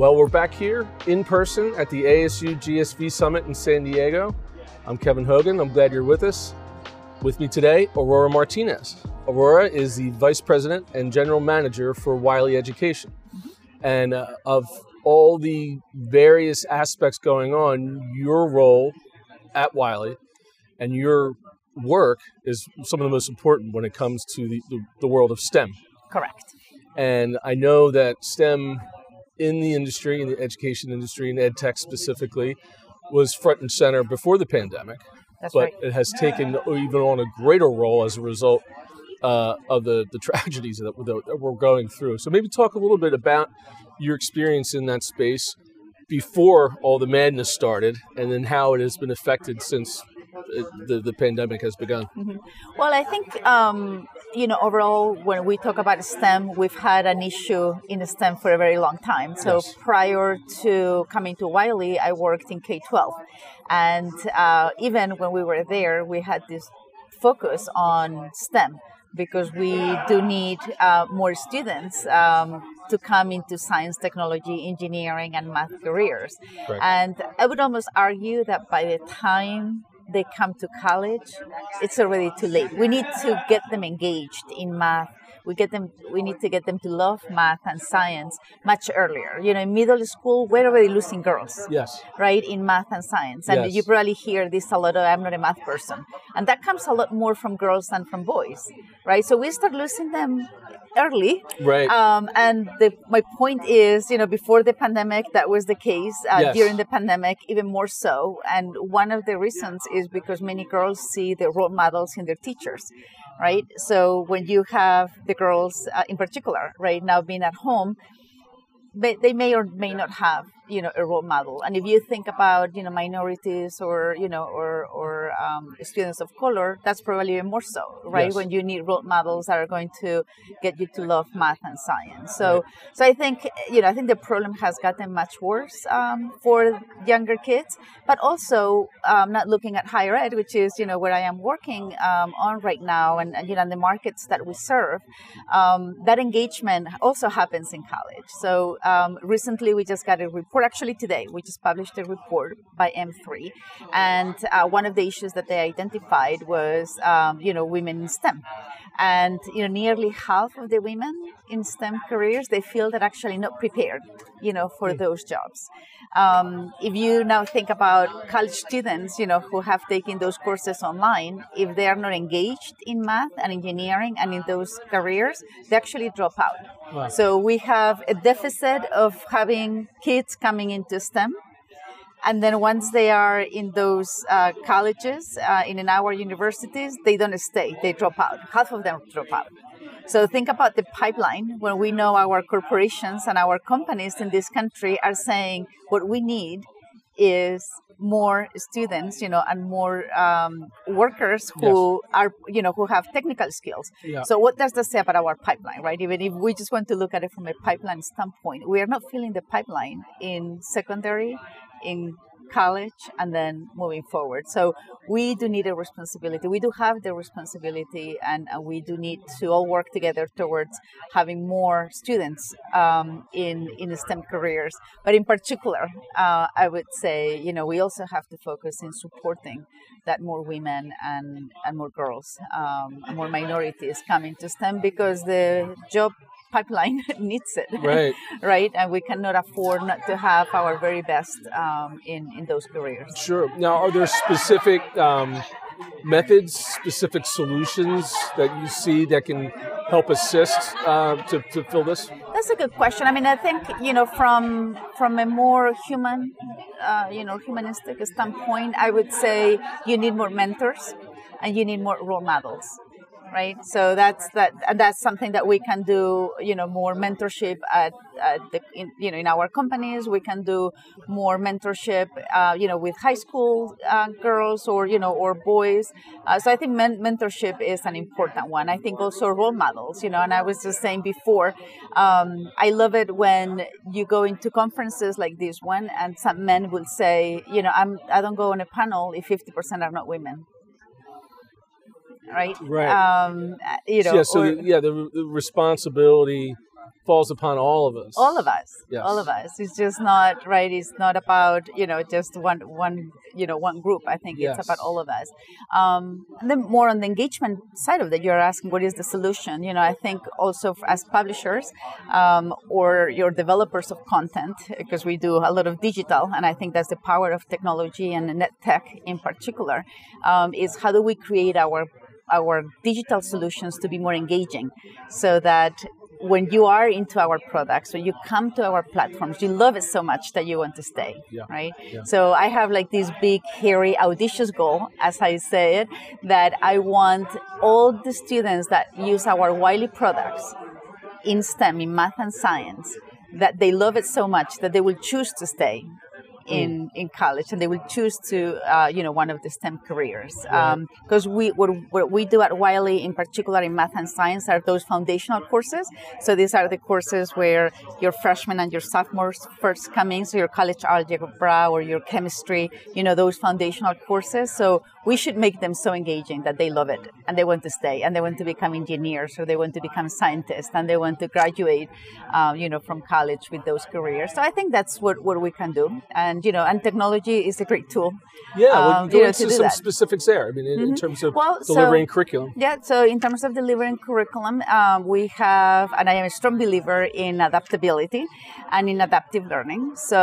Well, we're back here in person at the ASU GSV Summit in San Diego. I'm Kevin Hogan. I'm glad you're with us. With me today, Aurora Martinez. Aurora is the Vice President and General Manager for Wiley Education. And uh, of all the various aspects going on, your role at Wiley and your work is some of the most important when it comes to the, the, the world of STEM. Correct. And I know that STEM in the industry, in the education industry, and ed tech specifically, was front and center before the pandemic. That's but right. it has taken even on a greater role as a result uh, of the, the tragedies that, that we're going through. So maybe talk a little bit about your experience in that space before all the madness started, and then how it has been affected since the, the pandemic has begun. Well, I think um, you know overall when we talk about STEM, we've had an issue in STEM for a very long time. So Yes. prior to coming to Wiley, I worked in K twelve, and uh, even when we were there, we had this focus on STEM because we do need uh, more students um, to come into science, technology, engineering, and math careers. Right. And I would almost argue that by the time they come to college, it's already too late. We need to get them engaged in math. We get them. We need to get them to love math and science much earlier. You know, in middle school, we're already losing girls Yes. right in math and science and Yes. you probably hear this a lot of i'm not a math person and that comes a lot more from girls than from boys right so we start losing them early Right. um, and the, my point is you know before the pandemic that was the case uh, Yes. during the pandemic even more so and one of the reasons is because many girls see the role models in their teachers right so when you have the girls uh, in particular right now being at home they, they may or may not have you know a role model. And if you think about you know minorities or you know or or um, students of color that's probably even more so right? Yes. when you need role models that are going to get you to love math and science. So so i think you know i think the problem has gotten much worse um, for younger kids but also um, not looking at higher ed which is you know where i am working um, on right now and, and you know the markets that we serve um, that engagement also happens in college. So um, recently we just got a report actually today. We just published a report by m3 and uh, one of the issues that they identified was um, you know women in stem. And you know nearly half of the women in stem careers they feel that actually not prepared you know for those jobs. Um, if you now think about college students you know who have taken those courses online if they are not engaged in math and engineering and in those careers they actually drop out So we have a deficit of having kids coming into stem. And then once they are in those uh, colleges uh, in our universities they don't stay they drop out. Half of them drop out. So think about the pipeline when we know our corporations and our companies in this country are saying what we need is more students you know and more um, workers who are you know who have technical skills. Yeah. so what does that say about our pipeline right? Even if we just want to look at it from a pipeline standpoint we are not filling the pipeline in secondary in college and then moving forward. So we do need a responsibility. We do have the responsibility and, and we do need to all work together towards having more students um, in in STEM careers. But in particular uh, I would say you know we also have to focus in supporting that more women and and more girls um, and more minorities come into STEM because the job pipeline needs it Right. right and we cannot afford not to have our very best um, in in those careers Sure. Now, are there specific um, methods, specific solutions that you see that can help assist uh, to, to fill this? That's a good question. I mean, I think you know, from from a more human, uh, you know, humanistic standpoint, I would say you need more mentors and you need more role models, right? So that's that, and that's something that we can do. You know, more mentorship at, at the, in, you know, in our companies. We can do more mentorship, uh, you know, with high school uh, girls or you know, or boys. Uh, so I think men- mentorship is an important one. I think also role models. You know, and I was just saying before, um, I love it when you go into conferences like this one, and some men will say, you know, I'm I don't go on a panel if fifty percent are not women. Right. Right. Um, you know. yeah. So or- the, yeah, the, the responsibility falls upon all of us. All of us. Yes. All of us. It's just not right. It's not about you know just one one you know one group. I think Yes. it's about all of us. Um, and then more on the engagement side of it, you're asking what is the solution. You know, I think also as publishers um, or your developers of content, because we do a lot of digital, and I think that's the power of technology and net tech in particular, um, is how do we create our our digital solutions to be more engaging so that when you are into our products when you come to our platforms you love it so much that you want to stay Yeah. right Yeah. so i have like this big hairy audacious goal as i say it that i want all the students that use our wiley products in stem in math and science that they love it so much that they will choose to stay in, in college and they will choose to uh, you know one of the STEM careers. Because we what, what we do at Wiley in particular in math and science are those foundational courses. So these are the courses where your freshmen and your sophomores first come in so your college algebra or your chemistry you know those foundational courses. So we should make them so engaging that they love it and they want to stay and they want to become engineers or they want to become scientists and they want to graduate um, you know from college with those careers so i think that's what, what we can do and you know and technology is a great tool Yeah, well, um, go you know, into to some that. specifics there. I mean, in, in terms of Well, so- delivering curriculum. Yeah, so in terms of delivering curriculum, um, we have, and I am a strong believer in adaptability and in adaptive learning. So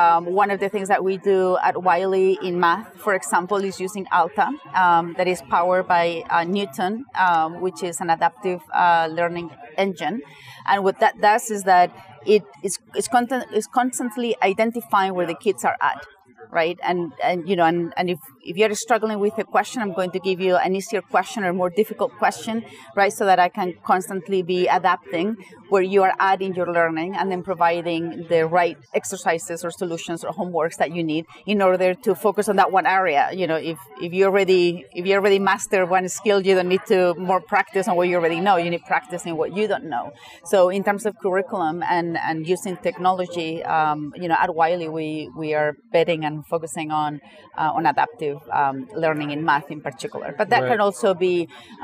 um, one of the things that we do at Wiley in math, for example, is using Alta, um, that is powered by uh, Knewton, um, which is an adaptive uh, learning engine. And what that does is that it is it's, is constantly identifying where the kids are at right and and you know and, and if if you're struggling with a question i'm going to give you an easier question or more difficult question right so that i can constantly be adapting where you are adding your learning and then providing the right exercises or solutions or homeworks that you need in order to focus on that one area. You know if if you already if you already master one skill you don't need to more practice on what you already know. You need practice in what you don't know. So in terms of curriculum and and using technology um, you know at wiley we we are betting and focusing on uh, on adaptive um, learning in math in particular but that Right. can also be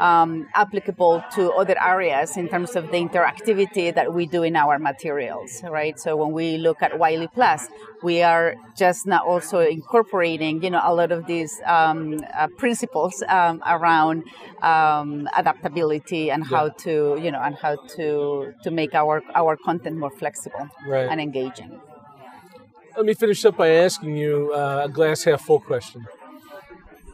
um, applicable to other areas in terms of the interactivity that we do in our materials right so when we look at wiley plus we are just now also incorporating you know a lot of these um, uh, principles um, around um, adaptability and how to you know and how to to make our our content more flexible Right. and engaging Let me finish up by asking you uh, a glass half full question.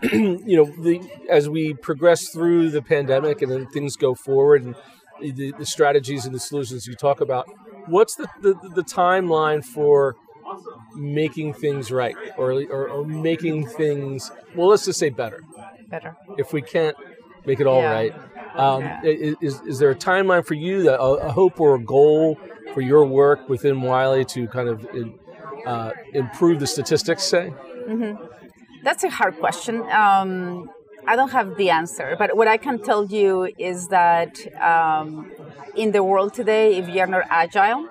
you know, the, as we progress through the pandemic and then things go forward and the, the strategies and the solutions you talk about, what's the, the, the timeline for making things right or, or, or making things, well, let's just say better? better If we can't make it all Yeah. right, um, Yeah. is, is there a timeline for you, that, a, a hope or a goal for your work within Wiley to kind of uh, improve the statistics, say? That's a hard question. Um, I don't have the answer, but what I can tell you is that um, in the world today, if you're not agile,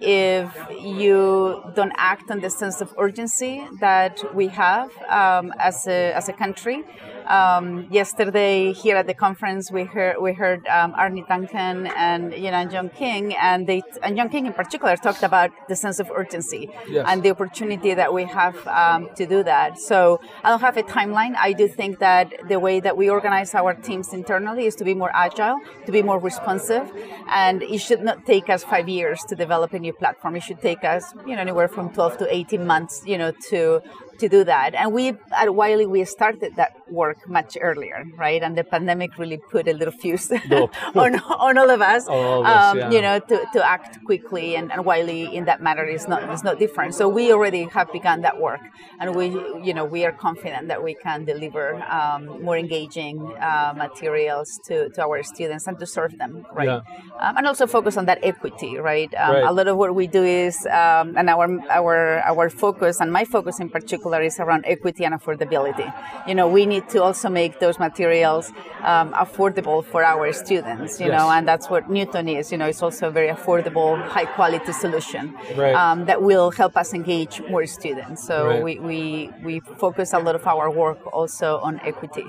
if you don't act on the sense of urgency that we have um, as, a, as a country, um, yesterday here at the conference we heard we heard um, Arne Duncan and you know and John King and they and John King in particular talked about the sense of urgency Yes. and the opportunity that we have um, to do that. So I don't have a timeline. I do think that the way that we organize our teams internally is to be more agile, to be more responsive, and it should not take us five years to develop a new platform. It should take us, you know, anywhere from 12 to 18 months, you know, to to do that. And we at Wiley we started that work much earlier, right? And the pandemic really put a little fuse on, on all of us, All of us, um, yeah. you know, to, to act quickly. And, and Wiley in that matter is not is not different. So we already have begun that work, and we, you know, we are confident that we can deliver um, more engaging uh, materials to, to our students and to serve them, right? Yeah. Um, and also focus on that equity, right? Um, Right. A lot of what we do is, um, and our our our focus and my focus in particular particular is around equity and affordability. You know, we need to also make those materials um, affordable for our students. You Yes. know, and that's what Knewton is. You know, it's also a very affordable, high quality solution Right. um, that will help us engage more students. So Right. we, we we focus a lot of our work also on equity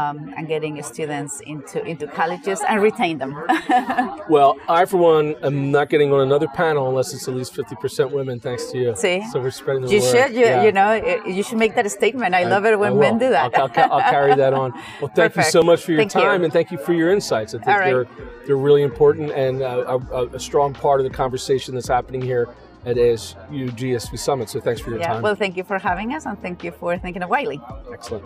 um, and getting students into into colleges and retain them. Well, I for one am not getting on another panel unless it's at least fifty percent women. Thanks to you. See? so we're spreading the you word. should, you, Yeah. you know, you should make that a statement. I, love it when I men do that. I'll, I'll, I'll carry that on. Well, thank you so much for your Thank you. time and thank you for your insights. I think right. they're they're really important and uh, a, a strong part of the conversation that's happening here at ASU GSV Summit. So thanks for your yeah. time. Well, thank you for having us, and thank you for thinking of Wiley. Excellent.